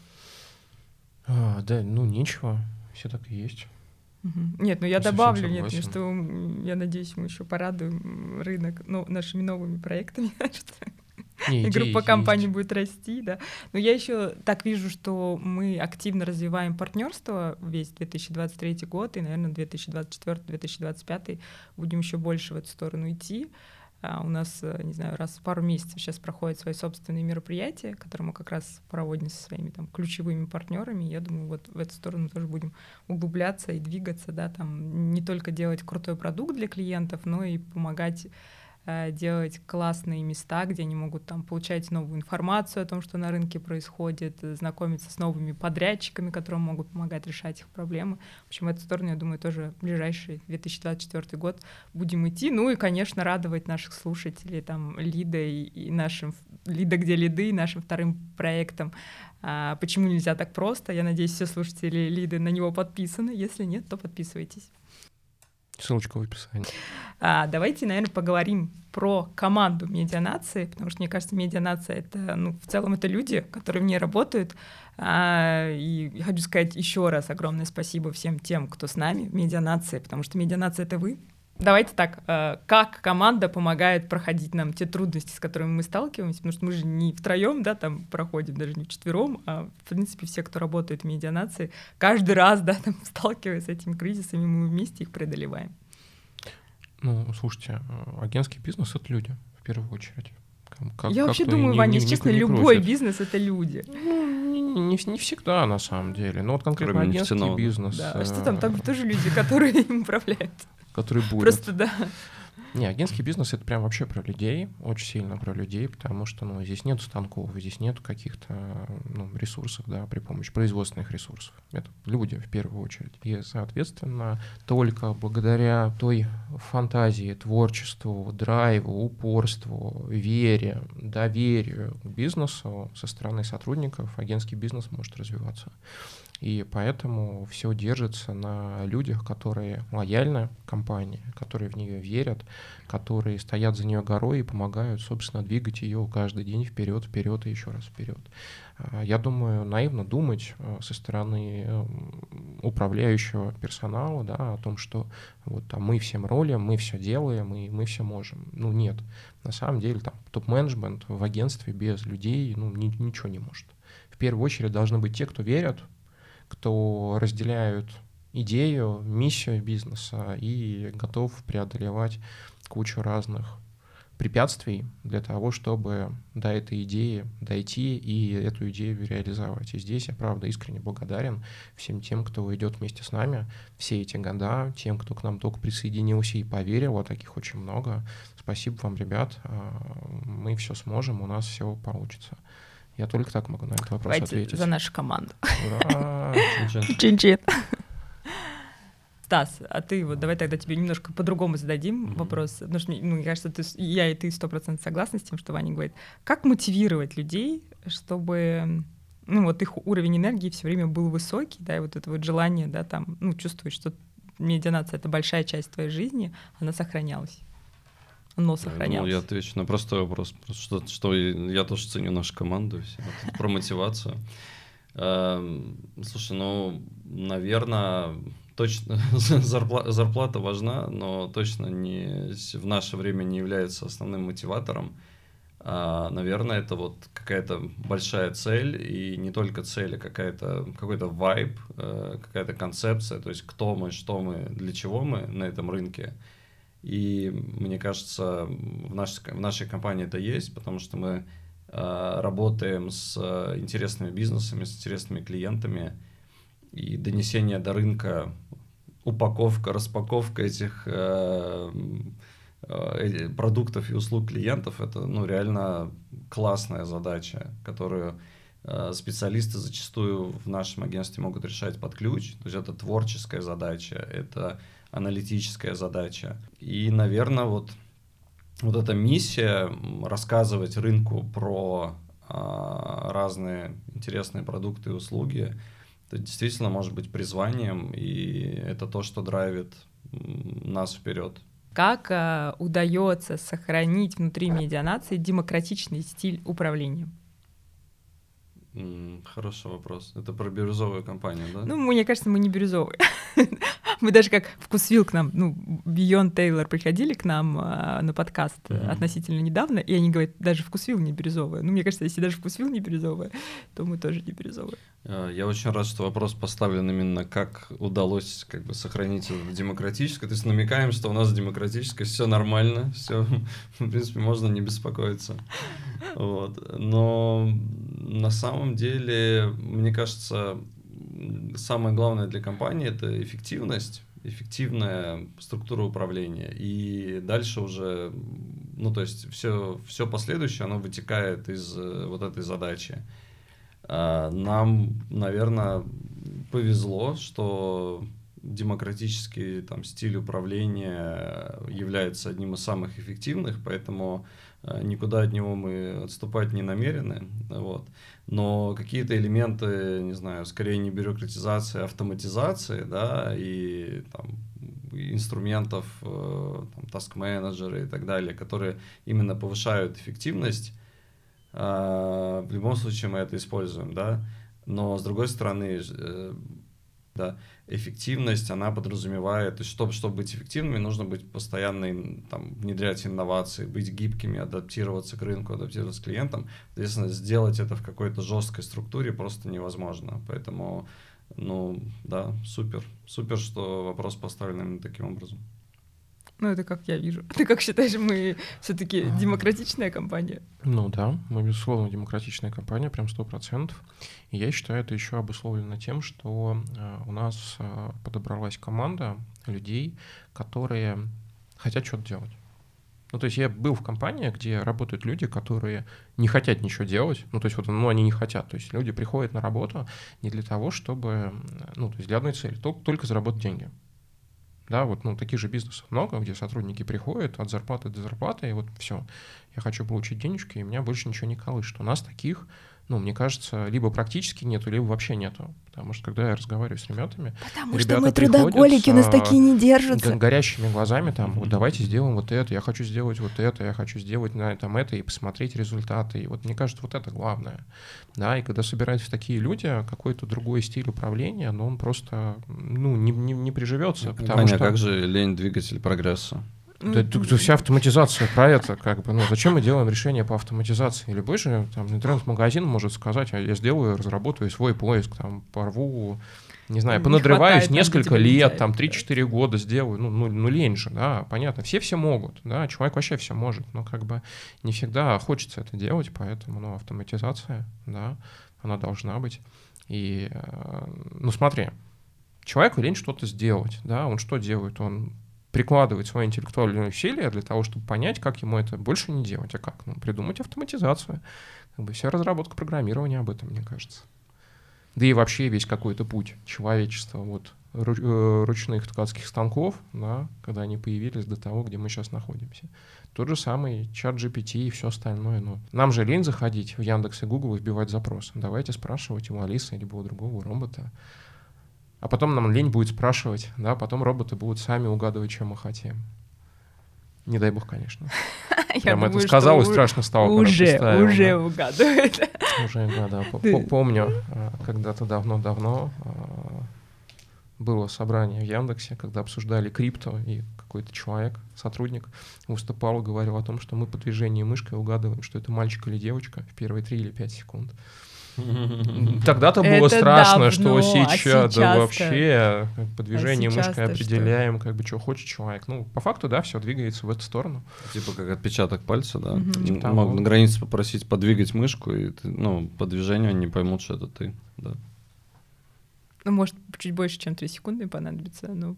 А, да, ну ничего, все так и есть. Нет, ну я добавлю, нет, что я надеюсь, мы еще порадуем рынок ну, нашими новыми проектами, *laughs* Не, и группа компаний будет расти, да. Но я еще так вижу, что мы активно развиваем партнерство весь 2023 год, и, наверное, 2024-2025 будем еще больше в эту сторону идти. А у нас, э, не знаю, раз в пару месяцев сейчас проходят свои собственные мероприятия, которые мы как раз проводим со своими там ключевыми партнерами. Я думаю, вот в эту сторону тоже будем углубляться и двигаться, да, там не только делать крутой продукт для клиентов, но и помогать делать классные места, где они могут там получать новую информацию о том, что на рынке происходит, знакомиться с новыми подрядчиками, которые могут помогать решать их проблемы. В общем, в эту сторону, я думаю, тоже в ближайший 2024 год будем идти. Ну и, конечно, радовать наших слушателей, там, Лида и нашим Лида, где лиды, и нашим вторым проектом. А, почему нельзя так просто? Я надеюсь, все слушатели Лиды на него подписаны. Если нет, то подписывайтесь. Ссылочка в описании. А, давайте, наверное, поговорим про команду медианации, потому что, мне кажется, медианация — это, ну, в целом это люди, которые в ней работают. А, и хочу сказать еще раз огромное спасибо всем тем, кто с нами в медианации, потому что медианация — это вы, Давайте так, э, как команда помогает проходить нам те трудности, с которыми мы сталкиваемся, потому что мы же не втроем, да, там проходим, даже не вчетвером, а в принципе все, кто работает в медианации, каждый раз, да, там *laughs* сталкиваясь с этими кризисами, мы вместе их преодолеваем. Ну, слушайте, э, агентский бизнес — это люди, в первую очередь. Как, Я как вообще думаю, не, Ваня, не, честно, не любой бизнес — это люди. Ну, не, не, не всегда, на самом деле. Но вот конкретно Кроме агентский нефтяного. бизнес. Да, что там, там тоже люди, которые *laughs* им управляют который будет. Просто да. Не, агентский бизнес это прям вообще про людей, очень сильно про людей, потому что ну, здесь нет станков, здесь нет каких-то ну, ресурсов, да, при помощи производственных ресурсов. Это люди в первую очередь. И, соответственно, только благодаря той фантазии, творчеству, драйву, упорству, вере, доверию к бизнесу со стороны сотрудников агентский бизнес может развиваться. И поэтому все держится на людях, которые лояльны компании, которые в нее верят, которые стоят за нее горой и помогают, собственно, двигать ее каждый день вперед, вперед и еще раз вперед. А, я думаю, наивно думать э, со стороны эм, управляющего персонала да, о том, что вот а мы всем ролям, мы все делаем и мы все можем. Ну нет, на самом деле там топ-менеджмент в агентстве без людей ну, ни, ничего не может. В первую очередь должны быть те, кто верят, кто разделяют идею, миссию бизнеса и готов преодолевать кучу разных препятствий для того, чтобы до этой идеи дойти и эту идею реализовать. И здесь я, правда, искренне благодарен всем тем, кто идет вместе с нами все эти года, тем, кто к нам только присоединился и поверил, а таких очень много. Спасибо вам, ребят. А, мы все сможем, у нас все получится. Я только так могу на этот вопрос Давайте ответить. за нашу команду. Ура! *laughs* Чин-чин. Стас, а ты вот давай тогда тебе немножко по-другому зададим mm-hmm. вопрос, потому что ну, мне кажется, ты, я и ты сто процентов согласны с тем, что Ваня говорит. Как мотивировать людей, чтобы ну вот их уровень энергии все время был высокий, да, и вот это вот желание, да, там, ну чувствовать, что медианация — это большая часть твоей жизни, она сохранялась оно сохранялось? Ну, я отвечу на простой вопрос, что, что я тоже ценю нашу команду, все, про мотивацию. Эм, слушай, ну, наверное, точно *laughs* зарплата, зарплата важна, но точно не в наше время не является основным мотиватором. А, наверное, это вот какая-то большая цель, и не только цель, а какая-то, какой-то вайб, э, какая-то концепция, то есть кто мы, что мы, для чего мы на этом рынке. И мне кажется, в нашей, в нашей компании это есть, потому что мы э, работаем с интересными бизнесами, с интересными клиентами, и донесение до рынка, упаковка, распаковка этих э, э, продуктов и услуг клиентов, это ну, реально классная задача, которую э, специалисты зачастую в нашем агентстве могут решать под ключ. То есть это творческая задача, это аналитическая задача. И, наверное, вот, вот эта миссия рассказывать рынку про а, разные интересные продукты и услуги, это действительно может быть призванием, и это то, что драйвит нас вперед. Как э, удается сохранить внутри медианации демократичный стиль управления? Хороший вопрос. Это про бирюзовую компанию, да? Ну, мне кажется, мы не бирюзовые. *laughs* Мы даже как вкусвил к нам, ну, Beyond Taylor приходили к нам а, на подкаст mm-hmm. относительно недавно, и они говорят, даже вкусвил не бирюзовая. Ну, мне кажется, если даже вкусвил не бирюзовая, то мы тоже не бирюзовые. А, я очень рад, что вопрос поставлен именно как удалось как бы сохранить демократическое. То есть намекаем, что у нас демократическое, все нормально, все, *laughs* в принципе, можно не беспокоиться. Вот. Но на самом деле, мне кажется, самое главное для компании это эффективность, эффективная структура управления. И дальше уже, ну то есть все, все последующее, оно вытекает из э, вот этой задачи. А, нам, наверное, повезло, что демократический там, стиль управления является одним из самых эффективных, поэтому никуда от него мы отступать не намерены. Вот но какие-то элементы, не знаю, скорее не бюрократизации, а автоматизации, да, и там, инструментов, э, там, task-менеджеры и так далее, которые именно повышают эффективность, э, в любом случае мы это используем, да, но с другой стороны, э, да, эффективность, она подразумевает, то есть, чтобы, чтобы быть эффективными, нужно быть постоянно там, внедрять инновации, быть гибкими, адаптироваться к рынку, адаптироваться к клиентам. Соответственно, сделать это в какой-то жесткой структуре просто невозможно. Поэтому, ну, да, супер. Супер, что вопрос поставлен именно таким образом. Ну, это как я вижу. *laughs* Ты как считаешь, мы все-таки демократичная компания? Ну да, мы, безусловно, демократичная компания, прям сто процентов. И я считаю, это еще обусловлено тем, что э, у нас э, подобралась команда людей, которые хотят что-то делать. Ну, то есть я был в компании, где работают люди, которые не хотят ничего делать. Ну, то есть вот, ну, они не хотят. То есть люди приходят на работу не для того, чтобы, ну, то есть для одной цели, только, только заработать деньги. Да, вот ну, таких же бизнесов много, где сотрудники приходят от зарплаты до зарплаты, и вот все, я хочу получить денежки, и меня больше ничего не колышет. У нас таких ну, мне кажется, либо практически нету, либо вообще нету. Потому что когда я разговариваю с ребятами, Потому что мы трудоголики, у нас такие не держатся. Горящими глазами там, вот давайте сделаем вот это, я хочу сделать вот это, я хочу сделать на этом это и посмотреть результаты. И вот мне кажется, вот это главное. Да, и когда собираются такие люди, какой-то другой стиль управления, но он просто, ну, не, не, не приживется. Потому Аня, что... как же лень двигатель прогресса? Да, это вся автоматизация про это, как бы, ну, зачем мы делаем решение по автоматизации? Любой же там интернет-магазин может сказать, а я сделаю, разработаю свой поиск, там, порву, не знаю, не понадрываюсь несколько лет, там, 3-4 года сделаю, ну, ну, ну, лень же, да, понятно, все все могут, да, человек вообще все может, но как бы не всегда хочется это делать, поэтому, ну, автоматизация, да, она должна быть. И, э, ну, смотри, человеку лень что-то сделать, да, он что делает? Он прикладывать свои интеллектуальные усилия для того, чтобы понять, как ему это больше не делать, а как? Ну, придумать автоматизацию. Как бы вся разработка программирования об этом, мне кажется. Да и вообще весь какой-то путь человечества, вот э, ручных ткацких станков, да, когда они появились до того, где мы сейчас находимся. Тот же самый чат GPT и все остальное. Но нам же лень заходить в Яндекс и Google и вбивать запрос. Давайте спрашивать у Алисы или у другого робота, а потом нам лень будет спрашивать, да, потом роботы будут сами угадывать, чем мы хотим. Не дай бог, конечно. *laughs* Я Прям это сказал и страшно стало. Уже, уже угадывает. *laughs* Уже, да, да. Помню, а, когда-то давно-давно а, было собрание в Яндексе, когда обсуждали крипто, и какой-то человек, сотрудник, выступал и говорил о том, что мы по движению мышкой угадываем, что это мальчик или девочка в первые 3 или 5 секунд. *laughs* Тогда-то было Это страшно, что а сейчас, да вообще как бы движение мышкой определяем, как бы что хочет человек. Ну, по факту, да, все двигается в эту сторону. Типа как отпечаток пальца, да. Типа. Мог на границе попросить подвигать мышку, и ты, ну, по движению они поймут, что это ты. Да. Ну, может, чуть больше, чем 3 секунды понадобится. Ну,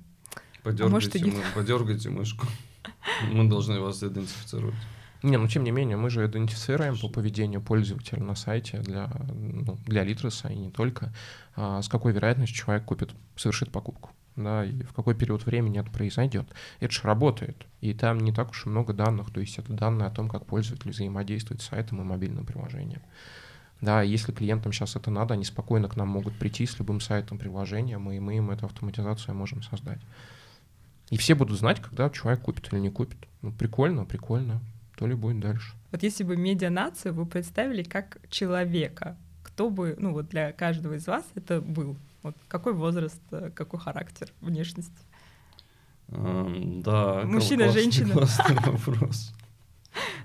Подергайте, может, и мы- подергайте мышку. *laughs* Мы должны вас идентифицировать. Не, ну тем не менее, мы же идентифицируем по поведению пользователя на сайте для, ну, для Литреса и не только, а, с какой вероятностью человек купит, совершит покупку. Да, и в какой период времени это произойдет. Это же работает. И там не так уж и много данных. То есть это данные о том, как пользователь взаимодействует с сайтом и мобильным приложением. Да, если клиентам сейчас это надо, они спокойно к нам могут прийти с любым сайтом, приложением, и мы им эту автоматизацию можем создать. И все будут знать, когда человек купит или не купит. Ну, прикольно, прикольно. То ли будет дальше. вот если бы медианацию вы представили как человека, кто бы, ну вот для каждого из вас это был? Вот какой возраст, э, какой характер, внешность? Эм, Да. Мужчина, классный- женщина? Классный *laughs* вопрос.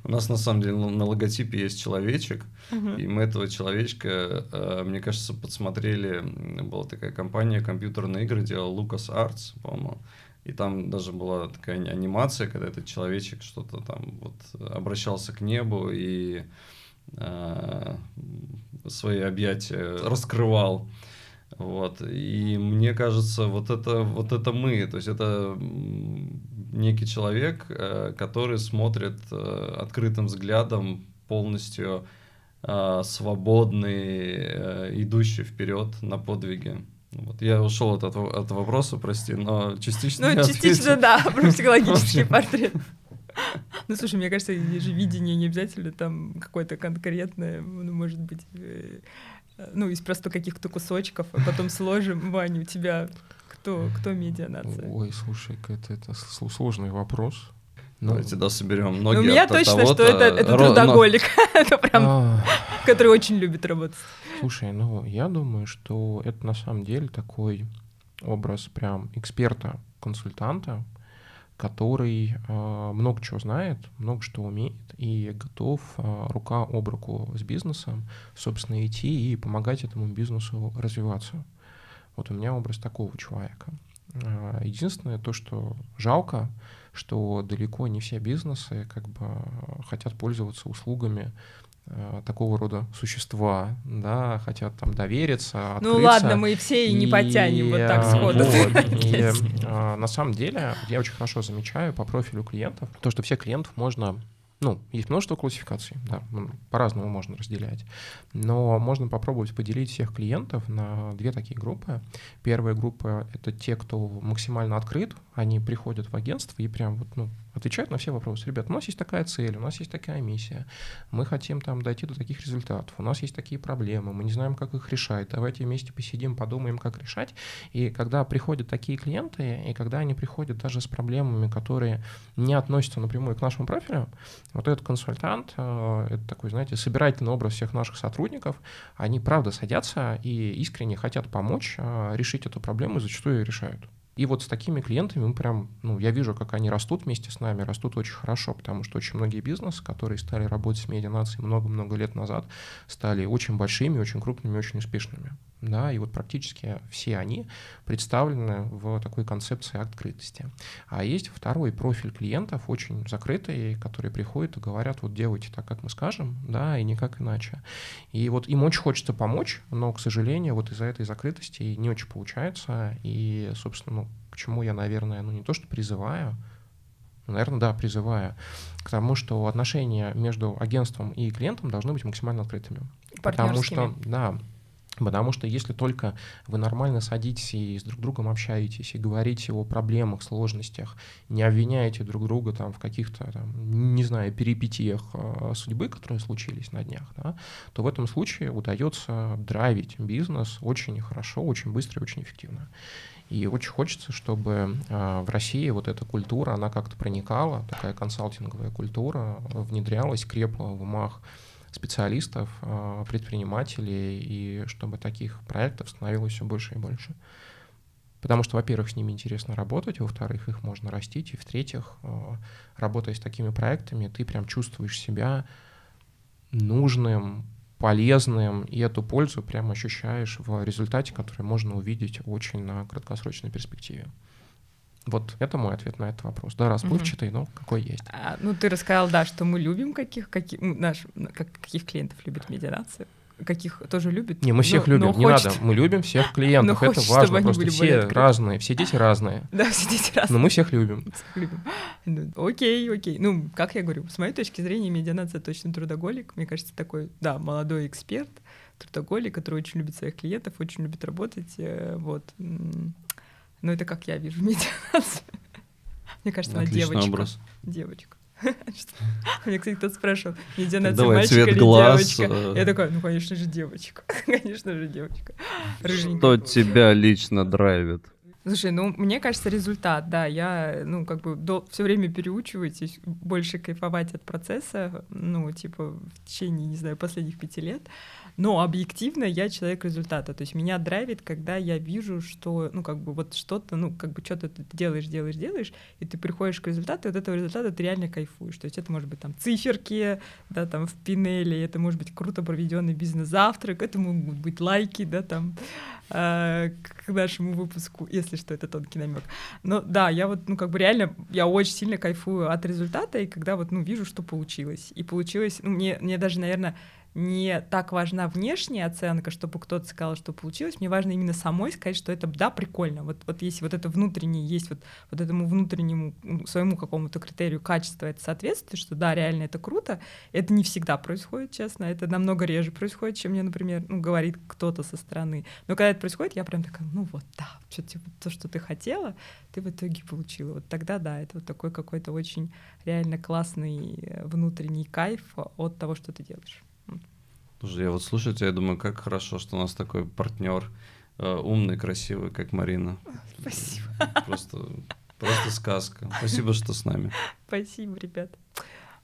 У нас на самом деле на логотипе есть человечек, и мы этого человечка, э, мне кажется, подсмотрели. Была такая компания компьютерные игры, делала Lucas Arts, по-моему. И там даже была такая ани- анимация, когда этот человечек что-то там вот обращался к небу и э, свои объятия раскрывал. Вот. И мне кажется, вот это, вот это мы. То есть это некий человек, э, который смотрит э, открытым взглядом, полностью э, свободный, э, идущий вперед на подвиге. Вот. Я ушел от, этого- от вопроса, прости, но частично. Ну, частично, ответил. да, *laughs* про психологический портрет. Ну, слушай, мне кажется, же видение не обязательно там какое-то конкретное, ну, может быть, э, ну, из просто каких-то кусочков, а потом сложим, Ваня, у тебя кто, кто медианация? Ой, слушай, это, это сложный вопрос. Ну, Давайте, да, соберем Ну, ноги у меня от точно, что это, это трудоголик, *laughs* это прям, а, *laughs* который очень любит работать. Слушай, ну я думаю, что это на самом деле такой образ прям эксперта-консультанта, который э, много чего знает, много что умеет и готов э, рука об руку с бизнесом, собственно, идти и помогать этому бизнесу развиваться. Вот у меня образ такого человека. Э, Единственное то, что жалко, что далеко не все бизнесы как бы хотят пользоваться услугами такого рода существа, да, хотят там довериться, Ну открыться. ладно, мы все и не потянем вот так *laughs* э, сходу. вот, и, э, на самом деле, я очень хорошо замечаю по профилю клиентов, то, что всех клиентов можно ну, есть множество классификаций, да, по-разному можно разделять. Но можно попробовать поделить всех клиентов на две такие группы. Первая группа — это те, кто максимально открыт, они приходят в агентство и прям вот, ну, отвечают на все вопросы. Ребят, у нас есть такая цель, у нас есть такая миссия, мы хотим там дойти до таких результатов, у нас есть такие проблемы, мы не знаем, как их решать, давайте вместе посидим, подумаем, как решать. И когда приходят такие клиенты, и когда они приходят даже с проблемами, которые не относятся напрямую к нашему профилю, вот этот консультант, э, это такой, знаете, собирательный образ всех наших сотрудников, они правда садятся и искренне хотят помочь э, решить эту проблему, и зачастую ее решают. И вот с такими клиентами мы прям, ну, я вижу, как они растут вместе с нами, растут очень хорошо, потому что очень многие бизнесы, которые стали работать с медианацией много-много лет назад, стали очень большими, очень крупными, очень успешными. Да, и вот практически все они представлены в такой концепции открытости. А есть второй профиль клиентов, очень закрытый, которые приходят и говорят, вот делайте так, как мы скажем, да, и никак иначе. И вот им очень хочется помочь, но, к сожалению, вот из-за этой закрытости не очень получается. И, собственно, ну, к чему я, наверное, ну не то что призываю, наверное, да, призываю к тому, что отношения между агентством и клиентом должны быть максимально открытыми. Потому что, да, Потому что если только вы нормально садитесь и с друг другом общаетесь, и говорите о проблемах, сложностях, не обвиняете друг друга там в каких-то, там, не знаю, перипетиях э, судьбы, которые случились на днях, да, то в этом случае удается драйвить бизнес очень хорошо, очень быстро и очень эффективно. И очень хочется, чтобы э, в России вот эта культура, она как-то проникала, такая консалтинговая культура, внедрялась, крепла в умах специалистов, э, предпринимателей, и чтобы таких проектов становилось все больше и больше. Потому что, во-первых, с ними интересно работать, во-вторых, их можно растить, и в-третьих, э, работая с такими проектами, ты прям чувствуешь себя нужным, полезным, и эту пользу прям ощущаешь в результате, который можно увидеть очень на краткосрочной перспективе. Вот это мой ответ на этот вопрос. Да, расплывчатый, но какой есть. А, ну, ты рассказал, да, что мы любим каких, каких, ну, наш, как, каких клиентов любит медианация. Каких тоже любят. Не, мы всех но- любим, но не хочет- надо. Мы любим всех клиентов, *laughs* Но это чтобы важно. Просто все разные, все дети *laughs* разные. Да, все дети раз. Но мы всех любим. Всех любим. Ну, окей, окей. Ну, как я говорю, с моей точки зрения, медианация точно трудоголик. Мне кажется, такой, да, молодой эксперт, трудоголик, который очень любит своих клиентов, очень любит работать. э, Вот. Но это как я вижу медианацию. Мне кажется, она Отличный девочка. образ. Девочка. Меня, кстати, кто-то спрашивал, медианация Давай цвет или глаз, девочка? э. Я такая, ну, конечно же, девочка. *laughs* Конечно же, девочка. Что тебя лично драйвит? Слушай, ну, мне кажется, результат, да, я, ну, как бы все время переучиваюсь, больше кайфовать от процесса, ну, типа, в течение, не знаю, последних пяти лет, но объективно я человек результата, то есть меня драйвит, когда я вижу, что, ну, как бы вот что-то, ну, как бы что-то ты делаешь, делаешь, делаешь, и ты приходишь к результату, и от этого результата ты реально кайфуешь, то есть это может быть там циферки, да, там в пинели, это может быть круто проведенный бизнес-завтрак, это могут быть лайки, да, там, э, к нашему выпуску, если что, это тонкий намек. Но да, я вот, ну, как бы реально, я очень сильно кайфую от результата, и когда вот, ну, вижу, что получилось. И получилось, ну, мне, мне даже, наверное, не так важна внешняя оценка, чтобы кто-то сказал, что получилось. Мне важно именно самой сказать, что это, да, прикольно. Вот, вот если вот это внутреннее есть, вот, вот этому внутреннему ну, своему какому-то критерию качества это соответствует, что да, реально это круто. Это не всегда происходит, честно. Это намного реже происходит, чем мне, например, ну, говорит кто-то со стороны. Но когда это происходит, я прям такая, ну вот, да, что, типа, то, что ты хотела, ты в итоге получила. Вот тогда, да, это вот такой какой-то очень реально классный э, внутренний кайф от того, что ты делаешь. Слушай, я вот слушаю тебя, я думаю, как хорошо, что у нас такой партнер умный, красивый, как Марина. Спасибо. Просто, просто сказка. Спасибо, что с нами. Спасибо, ребят.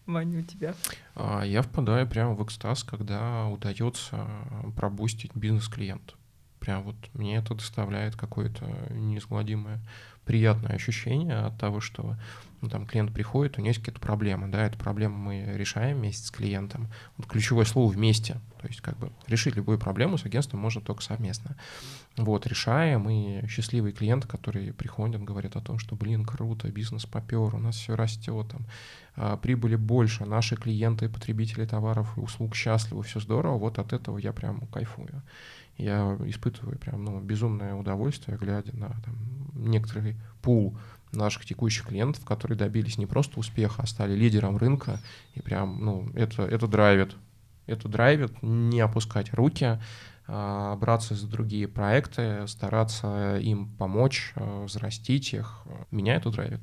Ваня, у тебя. А, Я впадаю прямо в экстаз, когда удается пробустить бизнес-клиент. Прям вот мне это доставляет какое-то неизгладимое приятное ощущение от того, что ну, там клиент приходит, у него есть какие-то проблемы, да, эту проблему мы решаем вместе с клиентом. Вот ключевое слово «вместе», то есть как бы решить любую проблему с агентством можно только совместно. Вот, решаем, и счастливый клиент, который приходит, говорит о том, что, блин, круто, бизнес попер, у нас все растет, там, прибыли больше, наши клиенты, потребители товаров и услуг счастливы, все здорово, вот от этого я прям кайфую. Я испытываю прям ну, безумное удовольствие, глядя на там, некоторый пул наших текущих клиентов, которые добились не просто успеха, а стали лидером рынка, и прям, ну, это, это драйвит. Это драйвит, не опускать руки, а, браться за другие проекты, стараться им помочь, а, взрастить их. Меня это драйвит.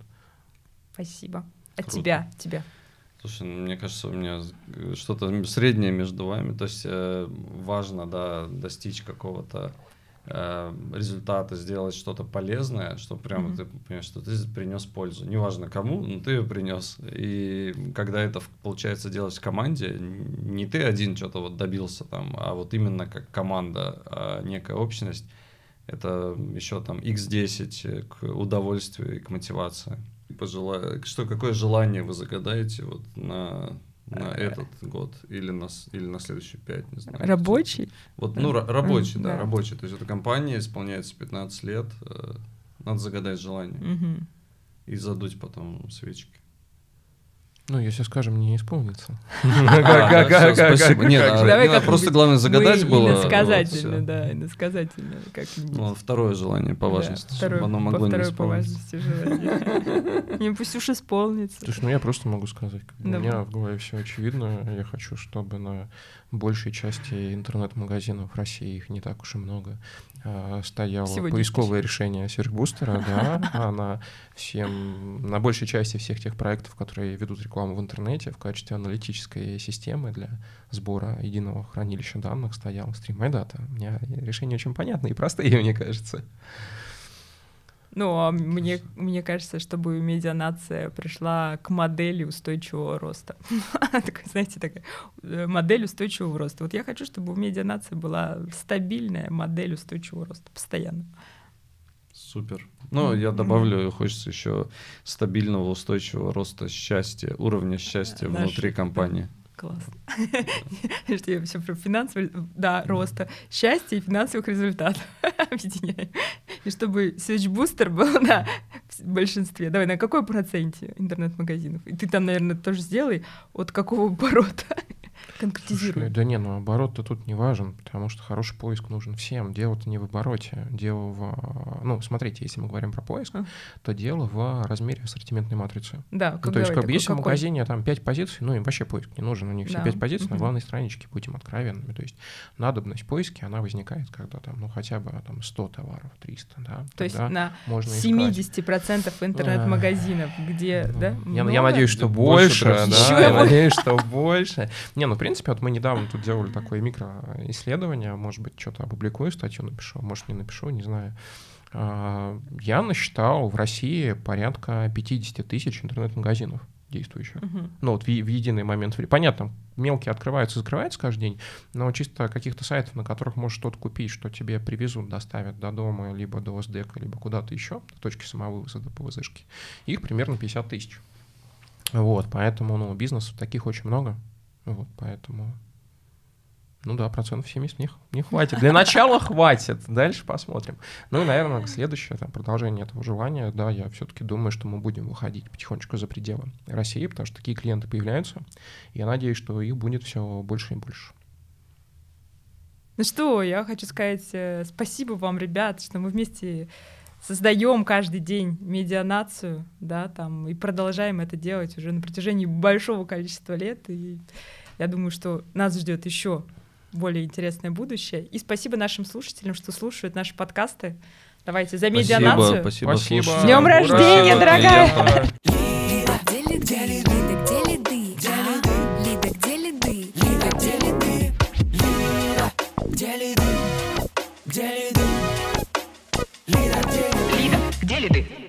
Спасибо. Круто. тебя? Тебя. Слушай, ну, мне кажется, у меня что-то среднее между вами. То есть э, важно, да, достичь какого-то э, результата, сделать что-то полезное, что прямо Мгм. ты понимаешь, что ты принес пользу. Неважно кому, но ты ее принес. И когда это получается делать в команде, не ты один что-то вот добился там, а вот именно как команда, а некая общность, это еще там x10 к удовольствию и к мотивации. Пожелаю, что какое желание вы загадаете вот на на Э, этот год или на или на следующие пять, не знаю. Рабочий? Вот, ну, ра- рабочий, да, да. рабочий. То есть эта компания исполняется 15 лет, э, надо загадать желание Мгм. и задуть потом свечки. Ну, если скажем, не исполнится. *laughs* Спасибо. Нет, а, просто главное загадать было. Иносказательно, да, иносказательно как-нибудь. Ну, второе желание по важности, чтобы оно могло не второе по исполниться. важности желание. *laughs* Не пусть уж исполнится. Слушай, ну я просто могу сказать, у меня в голове все очевидно. Я хочу, чтобы на большей части интернет-магазинов в России, их не так уж и много, а, стояло Сегодня поисковое решение сервбустера, да, *laughs* а на всем, на большей части всех тех проектов, которые ведут рекламу в интернете в качестве аналитической системы для сбора единого хранилища данных стоял Stream Data. У меня решения очень понятные и простые, мне кажется. Ну, а мне, мне кажется, чтобы медианация пришла к модели устойчивого роста. *laughs* Знаете, такая э, модель устойчивого роста. Вот я хочу, чтобы у медианации была стабильная модель устойчивого роста, постоянно. Супер. Ну, я добавлю, хочется еще стабильного, устойчивого роста счастья, уровня счастья Наш- внутри компании. Класс. *laughs* Что я все про финансовый, да, роста, счастья и финансовых результатов *laughs* объединяю. И чтобы Switch Booster был *laughs* на большинстве. Давай, на какой проценте интернет-магазинов? И ты там, наверное, тоже сделай. От какого оборота? Слушай, Конкретизируй. да не, ну оборот-то тут не важен, потому что хороший поиск нужен всем. Дело-то не в обороте, дело в... Ну, смотрите, если мы говорим про поиск, А. то дело в размере ассортиментной матрицы. Да, Ну, то есть, как бы, если в какой? магазине там 5 позиций, ну, им вообще поиск не нужен, у них все Да. 5 позиций на Мгм. главной страничке, будем откровенными. То есть надобность поиски, она возникает, когда там, ну, хотя бы там 100 товаров, 300, да. То есть на можно искать. 70% интернет-магазинов, где, Ну, да? Я, я много? надеюсь, что Больше да. Я надеюсь, что больше. Не, ну, в принципе, вот мы недавно тут делали такое микроисследование, может быть, что-то опубликую, статью напишу, может, не напишу, не знаю. А, Я насчитал в России порядка 50 тысяч интернет-магазинов действующих. Мгм. Ну, вот в, в единый момент времени. Понятно, мелкие открываются и закрываются каждый день, но чисто каких-то сайтов, на которых можешь что-то купить, что тебе привезут, доставят до дома, либо до ОСДЭКа, либо куда-то еще, до точки самовывоза, до ПВЗшки, их примерно 50 тысяч. Вот, поэтому, ну, бизнесов таких очень много. Вот, поэтому... Ну да, процентов 70 не, х- не хватит. Для начала хватит, дальше посмотрим. Ну и, наверное, следующее, там, продолжение этого желания, да, я все-таки думаю, что мы будем выходить потихонечку за пределы России, потому что такие клиенты появляются. Я надеюсь, что их будет все больше и больше. Ну что, я хочу сказать э, спасибо вам, ребят, что мы вместе создаем каждый день медианацию, да, там, и продолжаем это делать уже на протяжении большого количества лет. И я думаю, что нас ждет еще более интересное будущее. И спасибо нашим слушателям, что слушают наши подкасты. Давайте за медианацию. Спасибо, спасибо. Спасибо. С слушателям. рождения, Спасибо дорогая! где лиды? Где лиды? Лида, где